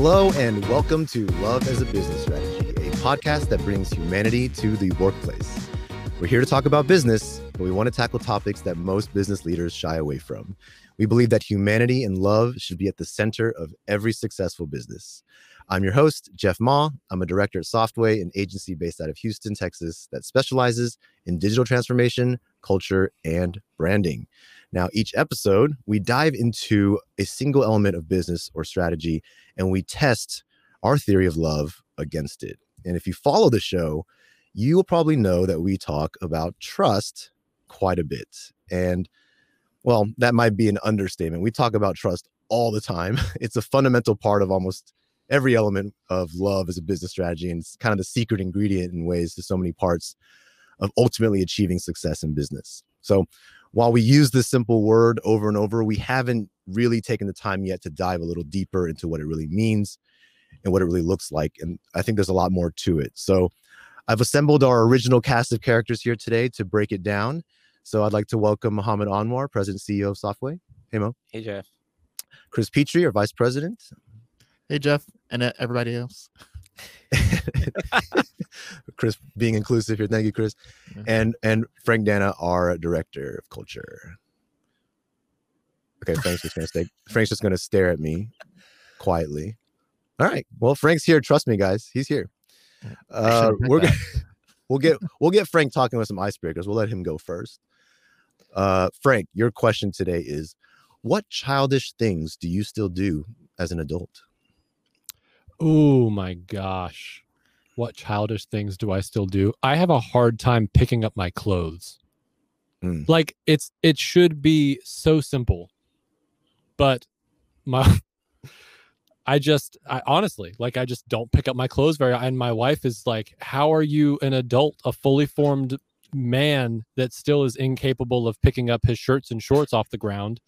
Hello, and welcome to Love as a Business Strategy, a podcast that brings humanity to the workplace. We're here to talk about business, but we want to tackle topics that most business leaders shy away from. We believe that humanity and love should be at the center of every successful business. I'm your host, Jeff Ma. I'm a director at Softway, an agency based out of Houston, Texas, that specializes in digital transformation, culture, and branding. Now, each episode, we dive into a single element of business or strategy and we test our theory of love against it. And if you follow the show, you will probably know that we talk about trust quite a bit. And well, that might be an understatement. We talk about trust all the time. It's a fundamental part of almost every element of love as a business strategy. And it's kind of the secret ingredient in ways to so many parts of ultimately achieving success in business. So, while we use this simple word over and over, we haven't really taken the time yet to dive a little deeper into what it really means and what it really looks like. And I think there's a lot more to it. So I've assembled our original cast of characters here today to break it down. So I'd like to welcome Mohammed Anwar, President CEO of Softway. Hey, Mo. Hey, Jeff. Chris Petrie, our Vice President. Hey, Jeff, and uh, everybody else. Chris being inclusive here. Thank you, Chris. Mm-hmm. And and Frank Dana, our director of culture. Okay, Frank's just gonna stay. Frank's just gonna stare at me quietly. All right. Well, Frank's here. Trust me, guys. He's here. Uh, we're gonna, we'll get we'll get Frank talking with some icebreakers. We'll let him go first. Uh, Frank, your question today is: What childish things do you still do as an adult? Oh my gosh. What childish things do I still do? I have a hard time picking up my clothes. Mm. Like it's it should be so simple. But my I just I honestly like I just don't pick up my clothes very and my wife is like how are you an adult a fully formed man that still is incapable of picking up his shirts and shorts off the ground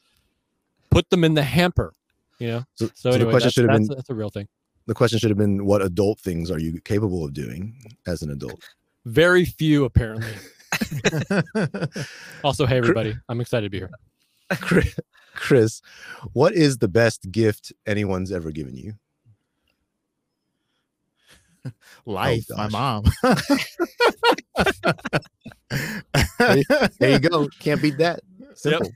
put them in the hamper you know so, so, so anyway, the question should have been that's a real thing the question should have been what adult things are you capable of doing as an adult? Very few apparently. Also hey everybody i'm excited to be here. Chris, chris what is the best gift anyone's ever given you? Life oh, my mom. There you go. Can't beat that. Simple. yep.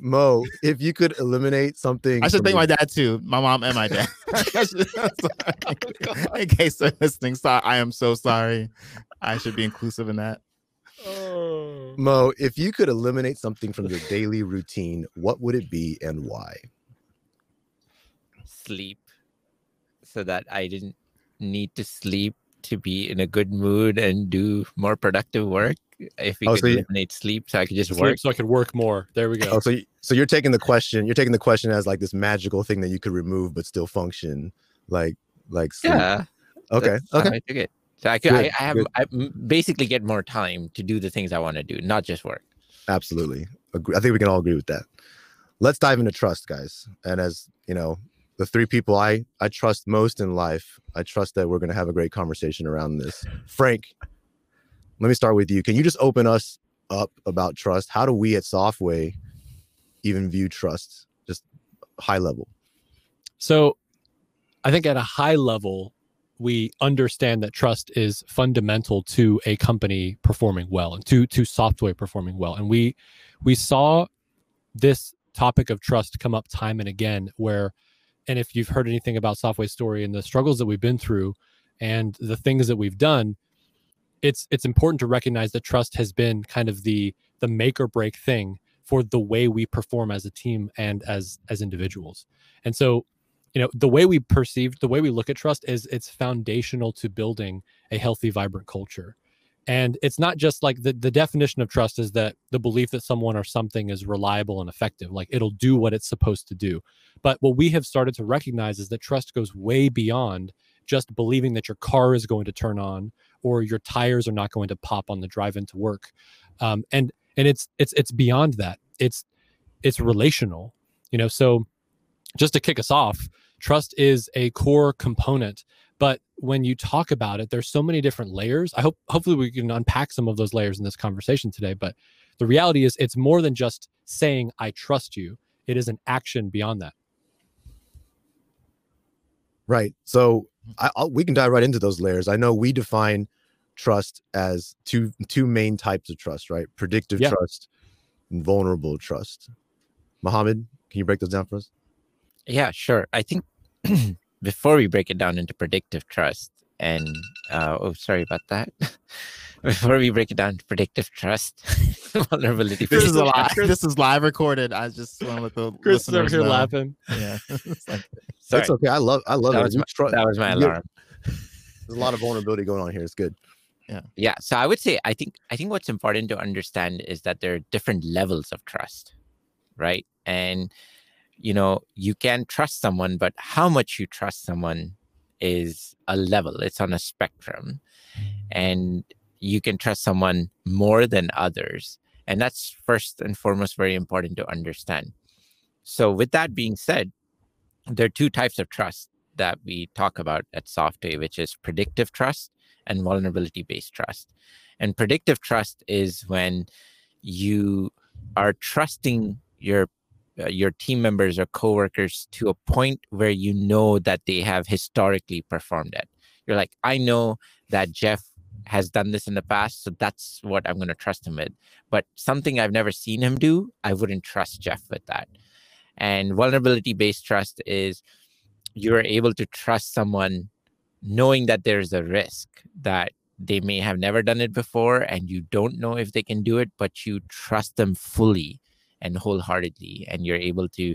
Mo, if you could eliminate something, I should thank my dad too, my mom and my dad. Oh, in case they're listening, sorry, I am so sorry. I should be inclusive in that. Oh. Mo, if you could eliminate something from your daily routine, what would it be and why? Sleep, so that I didn't need to sleep to be in a good mood and do more productive work if we oh, could so eliminate you, sleep so I could just sleep work. So I could work more. There we go. Oh, so you, so you're taking the question, you're taking the question as like this magical thing that you could remove but still function like like sleep. Yeah. Okay. okay. I took it. So I could good, I, I have good. I basically get more time to do the things I want to do, not just work. Absolutely. I think we can all agree with that. Let's dive into trust, guys. And as you know, the three people I I trust most in life, I trust that we're going to have a great conversation around this. Frank, let me start with you. Can you just open us up about trust? How do we at Softway even view trust, just high level? So, I think at a high level, we understand that trust is fundamental to a company performing well and to to Softway performing well. And we we saw this topic of trust come up time and again where and if you've heard anything about Softway story and the struggles that we've been through and the things that we've done it's it's important to recognize that trust has been kind of the the make or break thing for the way we perform as a team and as as individuals. And so you know the way we perceive the way we look at trust is it's foundational to building a healthy vibrant culture and it's not just like the, the definition of trust is that the belief that someone or something is reliable and effective, like it'll do what it's supposed to do. But what we have started to recognize is that trust goes way beyond just believing that your car is going to turn on or your tires are not going to pop on the drive into work. Um, and and it's it's it's beyond that. It's it's relational, you know. So just to kick us off, trust is a core component but when you talk about it there's so many different layers i hope hopefully we can unpack some of those layers in this conversation today but the reality is it's more than just saying i trust you it is an action beyond that Right. So I, I'll, we can dive right into those layers. I know we define trust as two two main types of trust, right? Predictive Yeah. trust and vulnerable trust. Mohammed, can you break those down for us? Yeah, sure. I think before we break it down into predictive trust and uh, oh, sorry about that. before we break it down to predictive trust, vulnerability. This is a live. trust. This is live recorded. I just want to let the Chris is over listeners here know. laughing. Yeah, It's like- It's okay. I love I love that, it. was my, tru- that was my alarm. There's a lot of vulnerability going on here. It's good. Yeah yeah so i would say i think i think what's important to understand is that there are different levels of trust right and you know you can trust someone but how much you trust someone is a level it's on a spectrum. Mm. And you can trust someone more than others and that's first and foremost very important to understand. So with that being said there are two types of trust that we talk about at Softway which is predictive trust and vulnerability based trust. And predictive trust is when you are trusting your uh, your team members or coworkers to a point where you know that they have historically performed it. You're like, I know that Jeff has done this in the past, so that's what I'm going to trust him with. But something I've never seen him do, I wouldn't trust Jeff with that. And vulnerability based trust is you're able to trust someone knowing that there's a risk that they may have never done it before and you don't know if they can do it but you trust them fully and wholeheartedly and you're able to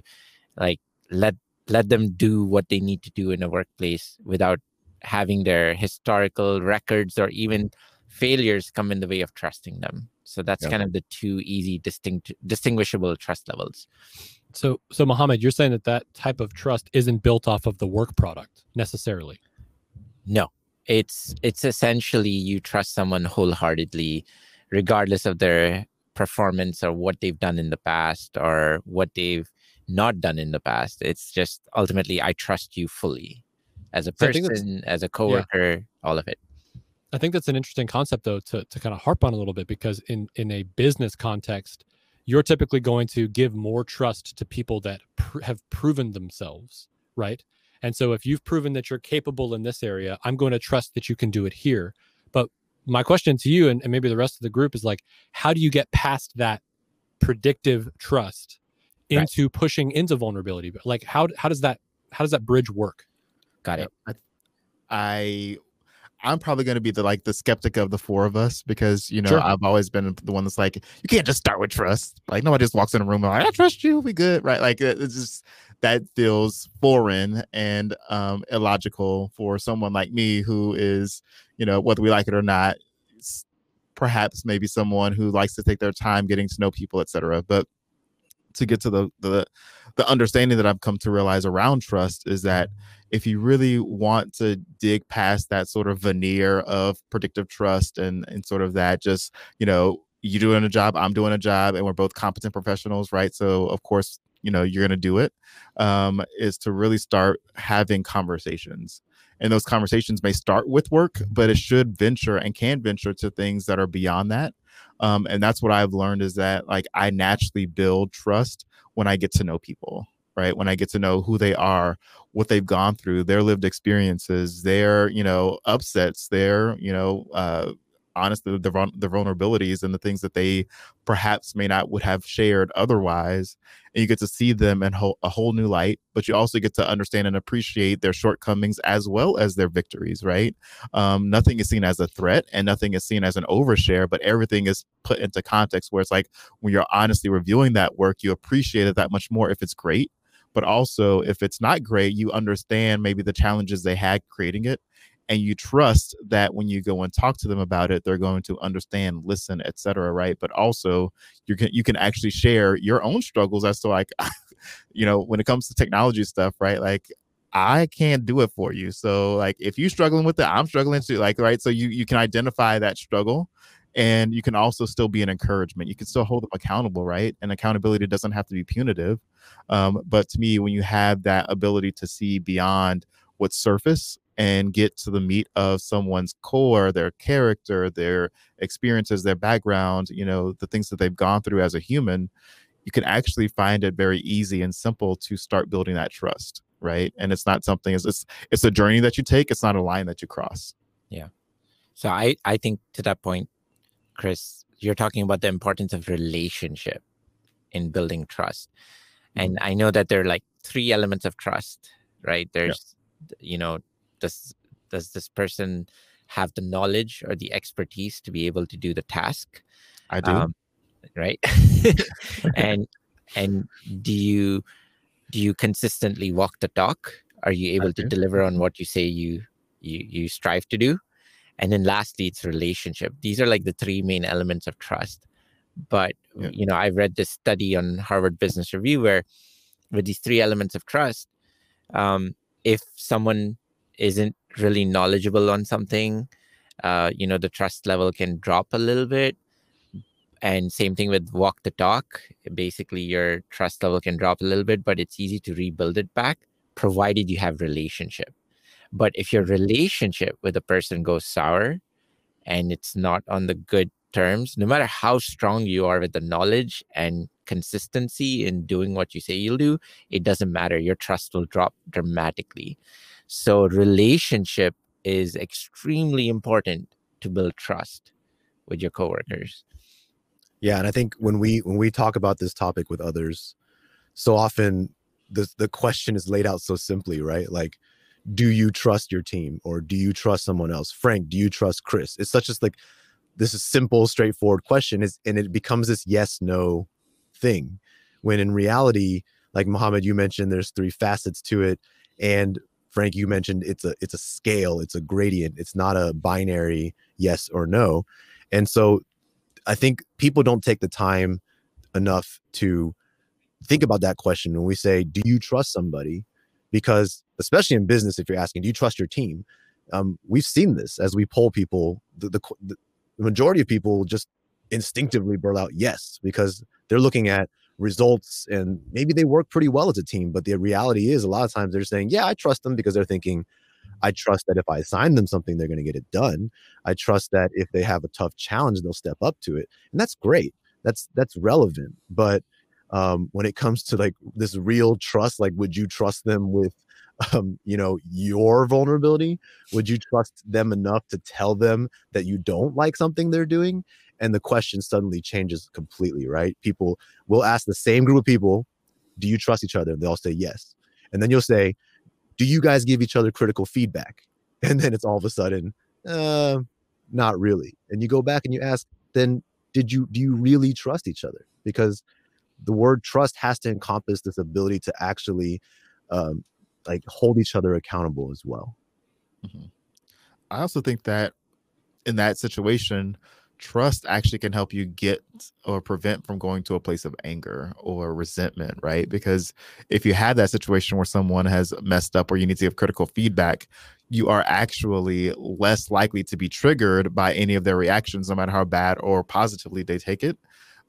like let let them do what they need to do in a workplace without having their historical records or even failures come in the way of trusting them so that's Yeah. kind of the two easy distinct distinguishable trust levels So, so Mohammed, you're saying that that type of trust isn't built off of the work product necessarily. No, it's it's essentially you trust someone wholeheartedly, regardless of their performance or what they've done in the past or what they've not done in the past. It's just ultimately I trust you fully as a So I think that's- person, as a coworker, all of it. I think that's an interesting concept, though, to, to kind of harp on a little bit because in in a business context, you're typically going to give more trust to people that pr- have proven themselves, right? And so, if you've proven that you're capable in this area, I'm going to trust that you can do it here. But my question to you and, and maybe the rest of the group is like, how do you get past that predictive trust Right. into pushing into vulnerability? But like, how how does that how does that bridge work? Got it. I, I I'm probably going to be the like the skeptic of the four of us because you know Sure. I've always been the one that's like you can't just start with trust. Like nobody just walks in a room and like I trust you, we good, right? Like it- it's just that feels foreign and um illogical for someone like me who is you know whether we like it or not, perhaps maybe someone who likes to take their time getting to know people, etc. But to get to the the the understanding that I've come to realize around trust is that if you really want to dig past that sort of veneer of predictive trust and and sort of that just you know you doing a job i'm doing a job and we're both competent professionals right so of course you know you're going to do it um, is to really start having conversations. And those conversations may start with work but it should venture and can venture to things that are beyond that um, and that's what i've learned is that like i naturally build trust when i get to know people right? When i get to know who they are what they've gone through their lived experiences their you know upsets their you know uh honestly the, the vulnerabilities and the things that they perhaps may not would have shared otherwise and you get to see them in whole, a whole new light but you also get to understand and appreciate their shortcomings as well as their victories right? Um, nothing is seen as a threat and nothing is seen as an overshare but everything is put into context where it's like when you're honestly reviewing that work you appreciate it that much more if it's great but also if it's not great you understand maybe the challenges they had creating it and you trust that when you go and talk to them about it they're going to understand listen etc right? But also you can you can actually share your own struggles as to like you know when it comes to technology stuff right? Like i can't do it for you. So like if you're struggling with it i'm struggling too like right? So you you can identify that struggle and you can also still be an encouragement. You can still hold them accountable right? And accountability doesn't have to be punitive um, but to me when you have that ability to see beyond what's surface and get to the meat of someone's core their character their experiences their background you know the things that they've gone through as a human you can actually find it very easy and simple to start building that trust right? And it's not something it's it's, it's a journey that you take. It's not a line that you cross. Yeah. So I I think to that point, Chris, you're talking about the importance of relationship in building trust. Mm-hmm. And I know that there are like three elements of trust, right? There's you know, does does this person have the knowledge or the expertise to be able to do the task? I do. Um, right? and and do you do you consistently walk the talk? Are you able to do. deliver on what you say you you you strive to do? And then lastly, it's relationship. These are like the three main elements of trust. But Yeah. you know, I read this study on Harvard Business Review where with these three elements of trust, um, if someone isn't really knowledgeable on something, uh, you know, the trust level can drop a little bit. And same thing with walk the talk. Basically, your trust level can drop a little bit, but it's easy to rebuild it back, provided you have relationship. But if your relationship with a person goes sour and it's not on the good terms, no matter how strong you are with the knowledge and consistency in doing what you say you'll do, it doesn't matter. Your trust will drop dramatically. So, relationship is extremely important to build trust with your coworkers. Yeah, and I think when we when we talk about this topic with others, so often the the question is laid out so simply, right? Like, do you trust your team or do you trust someone else? Frank, do you trust Chris? It's such as like this is simple, straightforward question, is and it becomes this yes no thing. When in reality, like Mohammed, you mentioned there's three facets to it, and Frank, you mentioned it's a it's a scale, it's a gradient, it's not a binary yes or no. And so I think people don't take the time enough to think about that question when we say, "Do you trust somebody?" Because especially in business, if you're asking, "Do you trust your team?" Um, we've seen this as we poll people. The, the the majority of people just instinctively burl out yes because they're looking at results and maybe they work pretty well as a team. But the reality is, a lot of times they're saying, "Yeah, I trust them," because they're thinking, I trust that if I assign them something, they're going to get it done. I trust that if they have a tough challenge, they'll step up to it, and that's great. That's that's relevant. But um, when it comes to like this real trust, like would you trust them with, um, you know, your vulnerability? Would you trust them enough to tell them that you don't like something they're doing? And the question suddenly changes completely, right? People will ask the same group of people, "Do you trust each other?" And They'll say yes, and then you'll say, do you guys give each other critical feedback? And then it's all of a sudden, uh, not really. And you go back and you ask, then did you do you really trust each other? Because the word trust has to encompass this ability to actually um, like hold each other accountable as well. I also think that in that situation, trust actually can help you get or prevent from going to a place of anger or resentment, right? Because if you have that situation where someone has messed up or you need to give critical feedback, you are actually less likely to be triggered by any of their reactions, no matter how bad or positively they take it.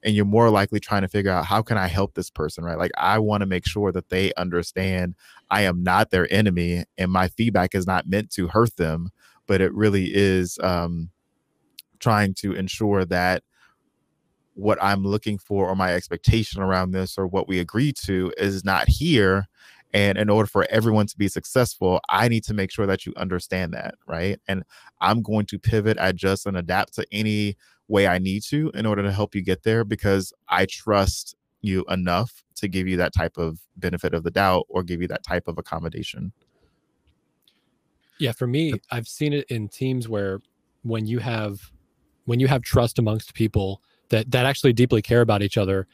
And you're more likely trying to figure out how can I help this person, right? Like I want to make sure that they understand I am not their enemy and my feedback is not meant to hurt them, but it really is um trying to ensure that what I'm looking for or my expectation around this or what we agree to is not here. And in order for everyone to be successful, I need to make sure that you understand that, right? And I'm going to pivot, adjust, and adapt to any way I need to in order to help you get there because I trust you enough to give you that type of benefit of the doubt or give you that type of accommodation. Yeah, for me, I've seen it in teams where when you have when you have trust amongst people that that actually deeply care about each other,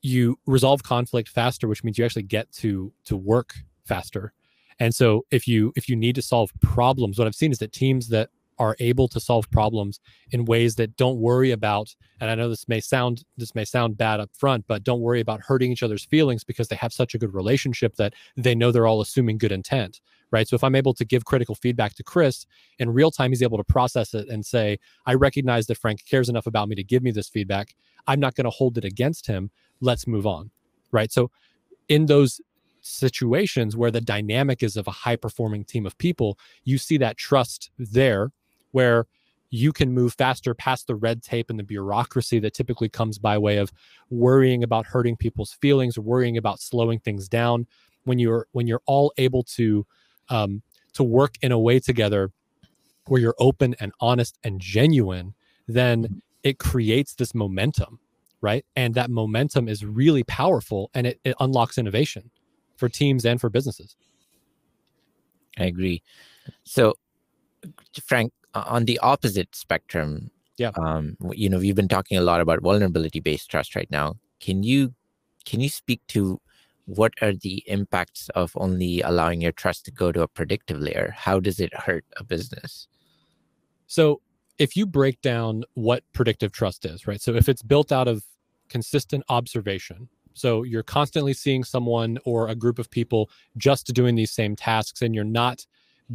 you resolve conflict faster, which means you actually get to to work faster. And so if you if you need to solve problems, what I've seen is that teams that are able to solve problems in ways that don't worry about and i know this may sound this may sound bad up front but don't worry about hurting each other's feelings because they have such a good relationship that they know they're all assuming good intent right? So if i'm able to give critical feedback to chris in real time he's able to process it and say i recognize that frank cares enough about me to give me this feedback. I'm not going to hold it against him. Let's move on right? So in those situations where the dynamic is of a high performing team of people you see that trust there where you can move faster past the red tape and the bureaucracy that typically comes by way of worrying about hurting people's feelings or worrying about slowing things down. When you're when you're all able to um, to work in a way together where you're open and honest and genuine, then it creates this momentum, right? And that momentum is really powerful and it, it unlocks innovation for teams and for businesses. I agree. So, Frank, on the opposite spectrum, yeah, um, you know, we've been talking a lot about vulnerability-based trust right now. Can you can you speak to what are the impacts of only allowing your trust to go to a predictive layer? How does it hurt a business? So, if you break down what predictive trust is, right? So, if it's built out of consistent observation, so you're constantly seeing someone or a group of people just doing these same tasks, and you're not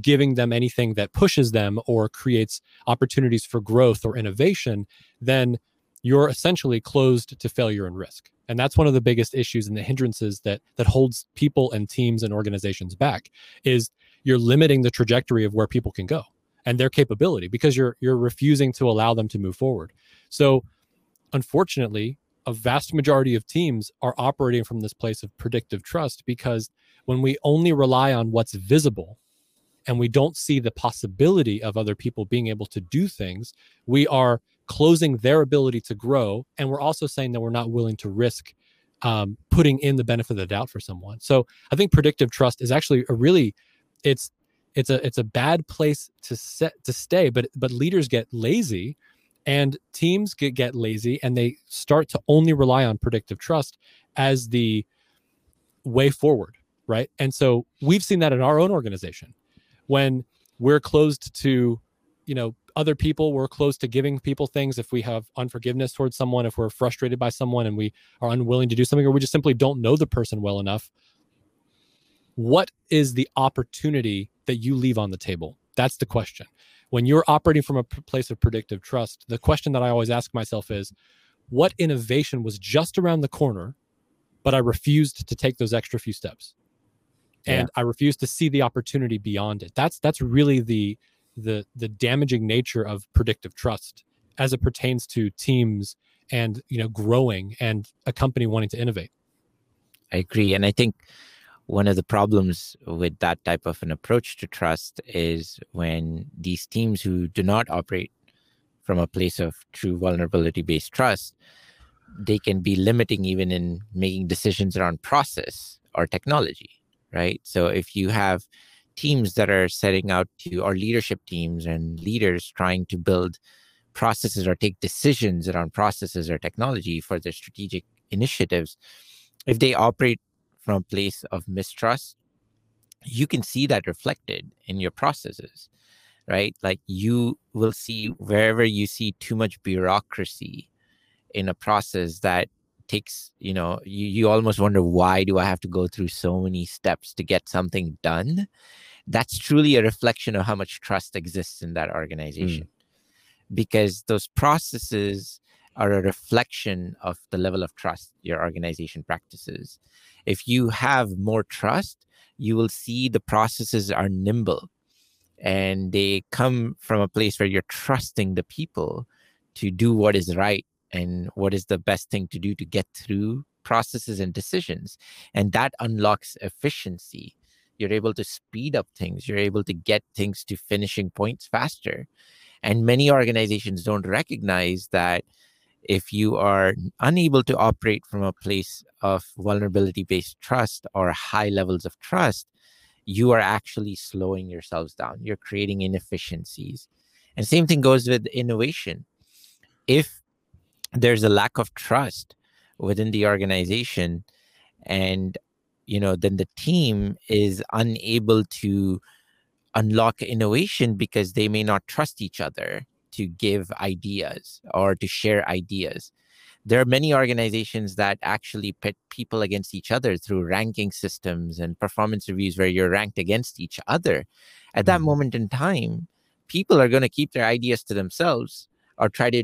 giving them anything that pushes them or creates opportunities for growth or innovation, then you're essentially closed to failure and risk. And that's one of the biggest issues and the hindrances that that holds people and teams and organizations back is you're limiting the trajectory of where people can go and their capability because you're you're refusing to allow them to move forward. So unfortunately, a vast majority of teams are operating from this place of predictive trust because when we only rely on what's visible and we don't see the possibility of other people being able to do things, we are closing their ability to grow. And we're also saying that we're not willing to risk um, putting in the benefit of the doubt for someone. So I think predictive trust is actually a really, it's, it's a it's a bad place to set to stay but but leaders get lazy and teams get, get lazy and they start to only rely on predictive trust as the way forward right and so we've seen that in our own organization when we're closed to you know other people we're close to giving people things if we have unforgiveness towards someone if we're frustrated by someone and we are unwilling to do something or we just simply don't know the person well enough what is the opportunity that you leave on the table that's the question when you're operating from a place of predictive trust the question that i always ask myself is what innovation was just around the corner but i refused to take those extra few steps and yeah. I refused to see the opportunity beyond it. That's that's really the the the damaging nature of predictive trust as it pertains to teams and you know growing and a company wanting to innovate. I agree, and I think one of the problems with that type of an approach to trust is when these teams who do not operate from a place of true vulnerability based trust they can be limiting even in making decisions around process or technology right? So if you have teams that are setting out to, or leadership teams and leaders trying to build processes or take decisions around processes or technology for their strategic initiatives, if they operate from a place of mistrust, you can see that reflected in your processes, right? Like you will see wherever you see too much bureaucracy in a process that takes you know you, you almost wonder why do i have to go through so many steps to get something done that's truly a reflection of how much trust exists in that organization mm. because those processes are a reflection of the level of trust your organization practices if you have more trust you will see the processes are nimble and they come from a place where you're trusting the people to do what is right and what is the best thing to do to get through processes and decisions. And that unlocks efficiency. You're able to speed up things, you're able to get things to finishing points faster. And many organizations don't recognize that if you are unable to operate from a place of vulnerability based trust or high levels of trust, you are actually slowing yourselves down. You're creating inefficiencies. And same thing goes with innovation. If there's a lack of trust within the organization and you know then the team is unable to unlock innovation because they may not trust each other to give ideas or to share ideas there are many organizations that actually pit people against each other through ranking systems and performance reviews where you're ranked against each other at that mm-hmm. moment in time people are going to keep their ideas to themselves or try to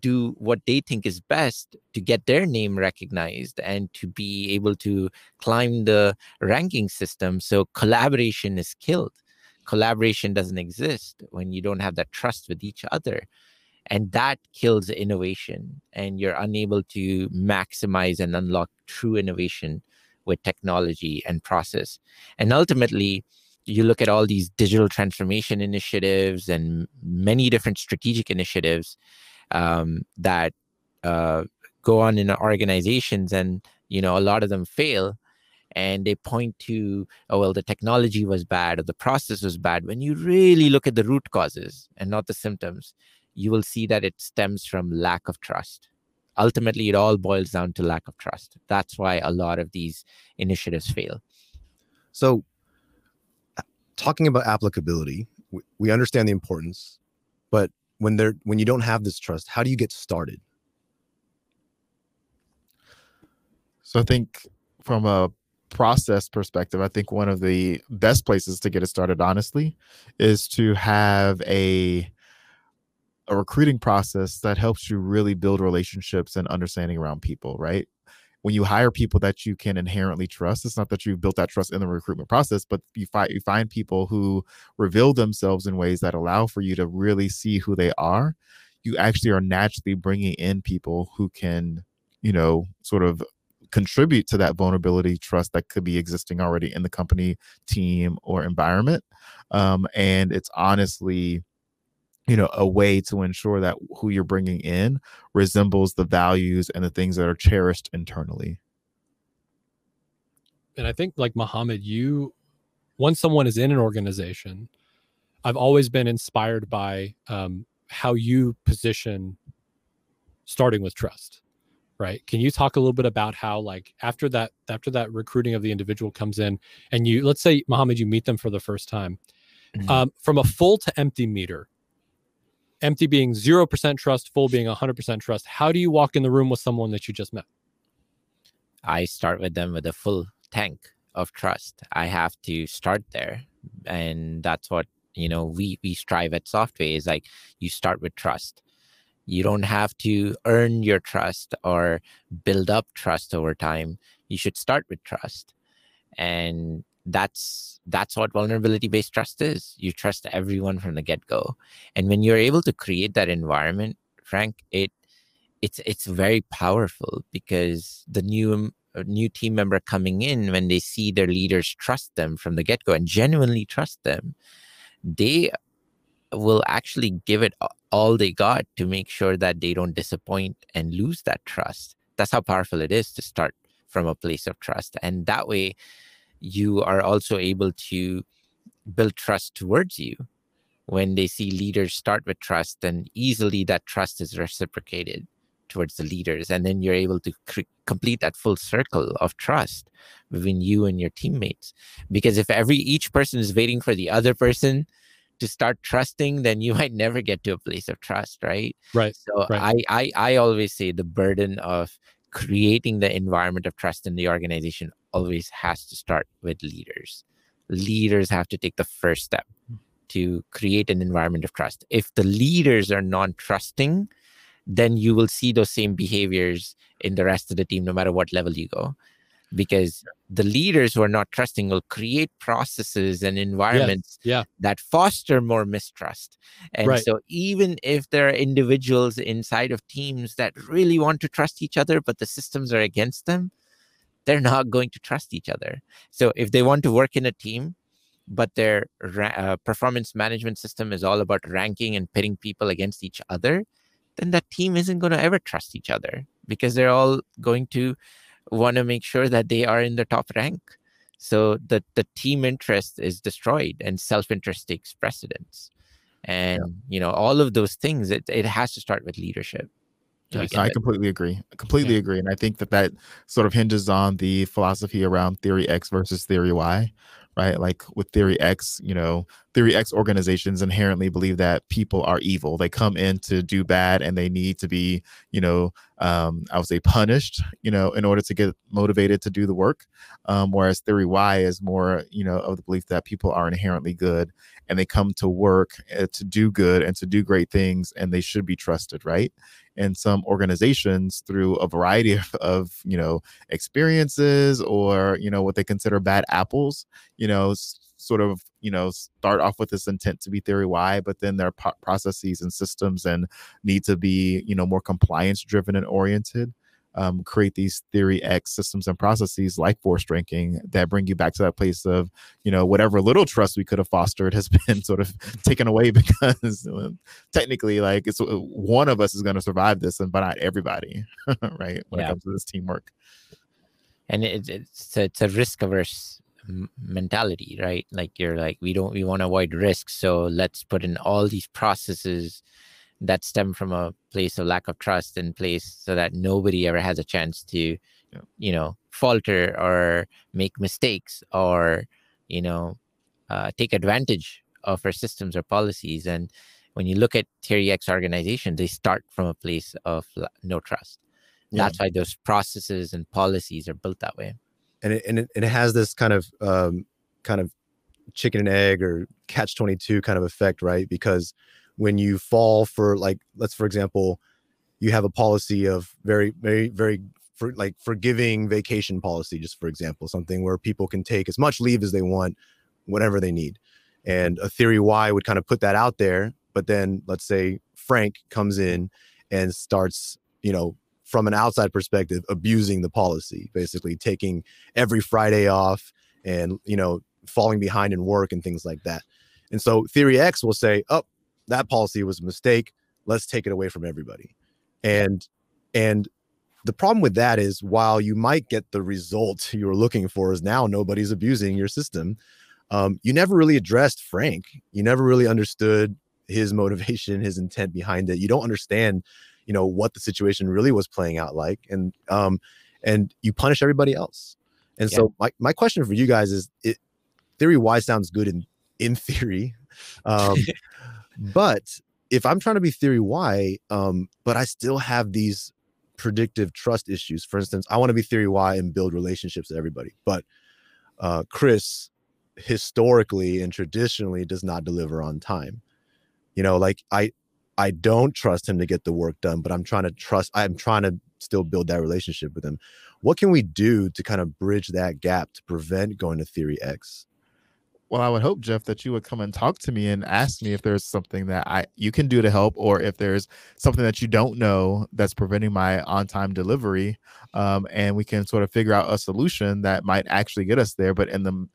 do what they think is best to get their name recognized and to be able to climb the ranking system. So collaboration is killed. Collaboration doesn't exist when you don't have that trust with each other. And that kills innovation, and you're unable to maximize and unlock true innovation with technology and process. And ultimately, you look at all these digital transformation initiatives and many different strategic initiatives um, that uh, go on in organizations, and you know a lot of them fail, and they point to oh well the technology was bad or the process was bad. When you really look at the root causes and not the symptoms, you will see that it stems from lack of trust. Ultimately it all boils down to lack of trust. That's why a lot of these initiatives fail. So talking about applicability we, we understand the importance but when there when you don't have this trust how do you get started so i think from a process perspective i think one of the best places to get it started honestly is to have a a recruiting process that helps you really build relationships and understanding around people, right? When you hire people that you can inherently trust, it's not that you've built that trust in the recruitment process, but you find you find people who reveal themselves in ways that allow for you to really see who they are. You actually are naturally bringing in people who can, you know, sort of contribute to that vulnerability trust that could be existing already in the company team or environment um, and it's honestly you know a way to ensure that who you're bringing in resembles the values and the things that are cherished internally and i think like mohammed you once someone is in an organization i've always been inspired by um, how you position starting with trust right can you talk a little bit about how like after that after that recruiting of the individual comes in and you let's say mohammed you meet them for the first time mm-hmm. um, from a full to empty meter empty being 0% trust, full being 100% trust. How do you walk in the room with someone that you just met? I start with them with a full tank of trust. I have to start there. And that's what, you know, we we strive at Softway is like you start with trust. You don't have to earn your trust or build up trust over time. You should start with trust. And that's that's what vulnerability based trust is. You trust everyone from the get-go. And when you're able to create that environment frank it it's it's very powerful because the new uh, new team member coming in when they see their leaders trust them from the get-go and genuinely trust them they will actually give it all they got to make sure that they don't disappoint and lose that trust. That's how powerful it is to start from a place of trust. And that way you are also able to build trust towards you. When they see leaders start with trust then easily that trust is reciprocated towards the leaders and then you're able to cre- complete that full circle of trust between you and your teammates. Because if every each person is waiting for the other person to start trusting then you might never get to a place of trust right? Right so right. I, I i always say the burden of creating the environment of trust in the organization always has to start with leaders. Leaders have to take the first step hmm. to create an environment of trust. If the leaders are non trusting, then you will see those same behaviors in the rest of the team, no matter what level you go. Because the leaders who are not trusting will create processes and environments yes. yeah. that foster more mistrust. And right. so, even if there are individuals inside of teams that really want to trust each other, but the systems are against them, they're not going to trust each other. So if they want to work in a team, but their uh, performance management system is all about ranking and pitting people against each other, then that team isn't going to ever trust each other because they're all going to want to make sure that they are in the top rank. So the, the team interest is destroyed and self interest takes precedence. And, yeah. you know, all of those things, it, it has to start with leadership. Yes, I completely agree. I completely yeah. agree. And I think that that sort of hinges on the philosophy around theory X versus theory Y, right? Like with theory X, you know, theory X organizations inherently believe that people are evil. They come in to do bad and they need to be, you know, um, I would say punished, you know, in order to get motivated to do the work. Um, whereas theory Y is more, you know, of the belief that people are inherently good and they come to work uh, to do good and to do great things and they should be trusted, right? And some organizations through a variety of, of you know experiences or you know what they consider bad apples you know sort of you know start off with this intent to be theory y but then their processes and systems and need to be you know more compliance driven and oriented um, create these theory X systems and processes like force ranking that bring you back to that place of, you know, whatever little trust we could have fostered has been sort of taken away because technically, like, it's uh, one of us is going to survive this, and but not everybody, right? When yeah. it comes to this teamwork. And it, it's a, it's a risk averse mentality, right? Like you're like, we don't, we want to avoid risks, so let's put in all these processes that stem from a place of lack of trust in place so that nobody ever has a chance to you know falter or make mistakes or you know uh, take advantage of our systems or policies. And when you look at theory x organization they start from a place of no trust. Yeah. that's why those processes and policies are built that way. And it, and it, it has this kind of um, kind of chicken and egg or catch 22 kind of effect right? Because when you fall for like let's for example you have a policy of very very very for like forgiving vacation policy just for example something where people can take as much leave as they want whatever they need. And a theory y would kind of put that out there but then let's say frank comes in and starts you know from an outside perspective abusing the policy basically taking every friday off and you know falling behind in work and things like that. And so theory x will say oh that policy was a mistake. Let's take it away from everybody. And and the problem with that is while you might get the result you were looking for is now nobody's abusing your system. Um, you never really addressed Frank. You never really understood his motivation, his intent behind it. You don't understand, you know, what the situation really was playing out like, and um, and you punish everybody else. And yeah. so my, my question for you guys is, it theory Y sounds good in in theory, um, But if I'm trying to be theory Y, um, but I still have these predictive trust issues. For instance, I want to be theory Y and build relationships with everybody. But uh, Chris historically and traditionally does not deliver on time. You know, like I I don't trust him to get the work done, but I'm trying to trust I'm trying to still build that relationship with him. What can we do to kind of bridge that gap to prevent going to theory X? Well, I would hope, Jeff, that you would come and talk to me and ask me if there's something that I you can do to help, or if there's something that you don't know that's preventing my on-time delivery, um, and we can sort of figure out a solution that might actually get us there. But in the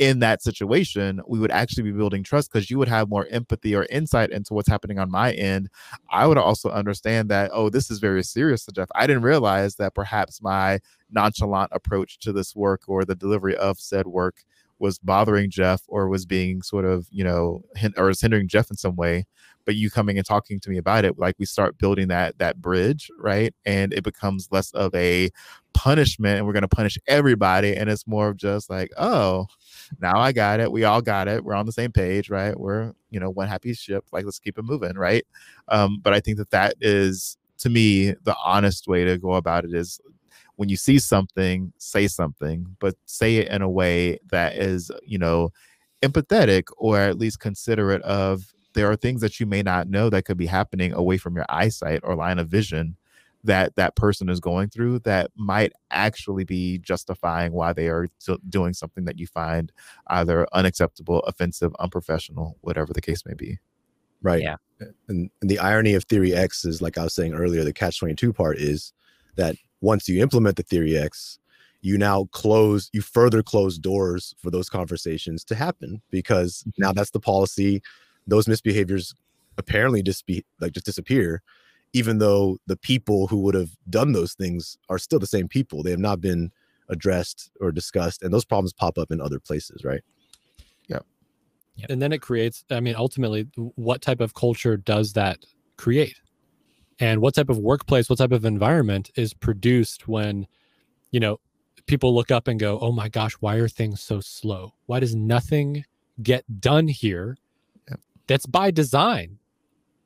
in that situation, we would actually be building trust because you would have more empathy or insight into what's happening on my end. I would also understand that, oh, this is very serious, Jeff. I didn't realize that perhaps my nonchalant approach to this work or the delivery of said work was bothering Jeff or was being sort of, you know, or was hindering Jeff in some way, but you coming and talking to me about it, like we start building that that bridge, right? And it becomes less of a punishment and we're going to punish everybody and it's more of just like, oh, now I got it. We all got it. We're on the same page, right? We're, you know, one happy ship. Like let's keep it moving, right? Um but I think that that is to me the honest way to go about it is when you see something, say something, but say it in a way that is, you know, empathetic or at least considerate of there are things that you may not know that could be happening away from your eyesight or line of vision that that person is going through that might actually be justifying why they are doing something that you find either unacceptable, offensive, unprofessional, whatever the case may be. Right. Yeah. And, and the irony of theory X is like I was saying earlier, the catch 22 part is that once you implement the theory X, you now close, you further close doors for those conversations to happen because now mm-hmm. that's the policy. Those misbehaviors apparently just be like just disappear, even though the people who would have done those things are still the same people. They have not been addressed or discussed, and those problems pop up in other places, right? Yeah. Yeah. And then it creates, I mean, ultimately, what type of culture does that create? And what type of workplace what type of environment is produced when you know people look up and go oh my gosh why are things so slow? Why does nothing get done here? Yep. that's by design.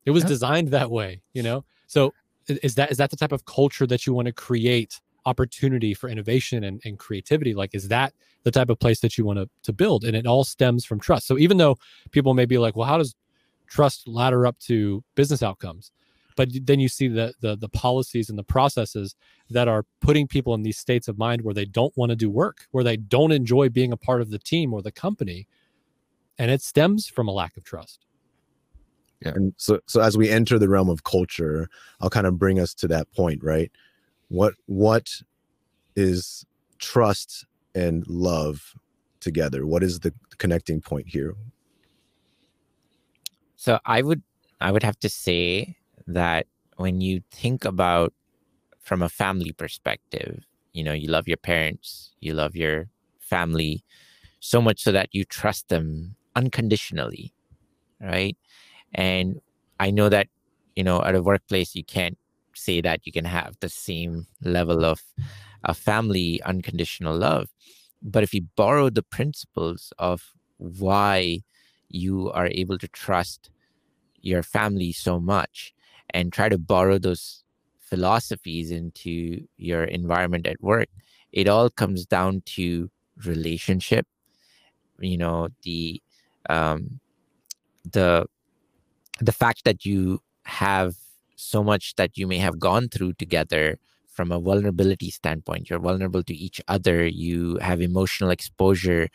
It was yep. designed that way you know? So is that is that the type of culture that you want to create opportunity for innovation and, and creativity? Like is that the type of place that you want to, to build? And it all stems from trust. So even though people may be like well how does trust ladder up to business outcomes but then you see the, the the policies and the processes that are putting people in these states of mind where they don't want to do work where they don't enjoy being a part of the team or the company and it stems from a lack of trust yeah and so so as we enter the realm of culture i'll kind of bring us to that point right what what is trust and love together? What is the connecting point here? So I would I would have to say that when you think about from a family perspective, you know, you love your parents, you love your family so much so that you trust them unconditionally, right? And I know that, you know, at a workplace you can't say that you can have the same level of a family unconditional love. But if you borrow the principles of why you are able to trust your family so much and try to borrow those philosophies into your environment at work, it all comes down to relationship. You know, the um the the fact that you have so much that you may have gone through together from a vulnerability standpoint. You're vulnerable to each other. You have emotional exposure.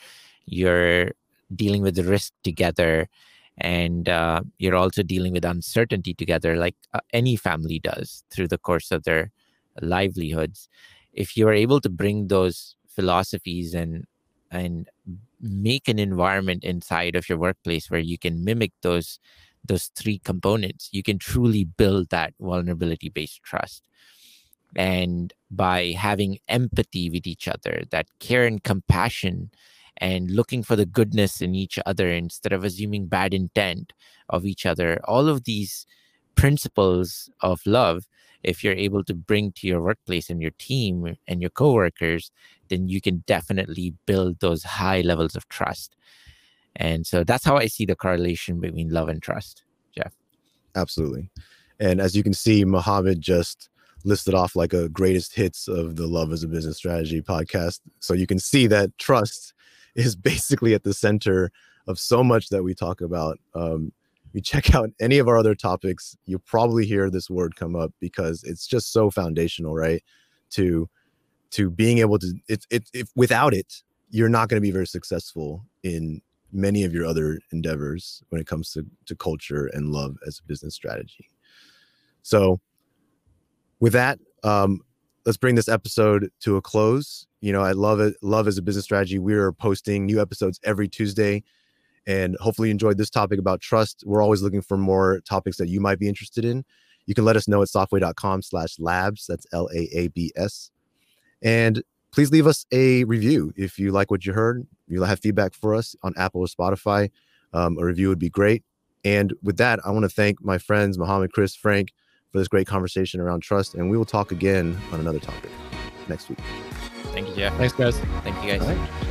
You're dealing with the risk together. And uh, you're also dealing with uncertainty together, like uh, any family does through the course of their livelihoods. If you're able to bring those philosophies and and make an environment inside of your workplace where you can mimic those those three components you can truly build that vulnerability based trust and by having empathy with each other that care and compassion and looking for the goodness in each other instead of assuming bad intent of each other. All of these principles of love if you're able to bring to your workplace and your team and your coworkers then you can definitely build those high levels of trust. And so that's how i see the correlation between love and trust jeff. Absolutely. And as you can see mohammed just listed off like a greatest hits of the love as a business strategy podcast. So you can see that trust is basically at the center of so much that we talk about um, you check out any of our other topics you'll probably hear this word come up because it's just so foundational right? To to being able to it's it, if without it you're not going to be very successful in many of your other endeavors when it comes to, to culture and love as a business strategy. So with that um, let's bring this episode to a close you know i love it love as a business strategy we are posting new episodes every tuesday and hopefully you enjoyed this topic about trust we're always looking for more topics that you might be interested in you can let us know at softway.com slash labs that's l-a-a-b-s and please leave us a review if you like what you heard. You have feedback for us on Apple or Spotify, um, a review would be great. And with that, I want to thank my friends, Mohammed, Chris, Frank, for this great conversation around trust. And we will talk again on another topic next week. Thank you jeff. Thanks, guys. thank you guys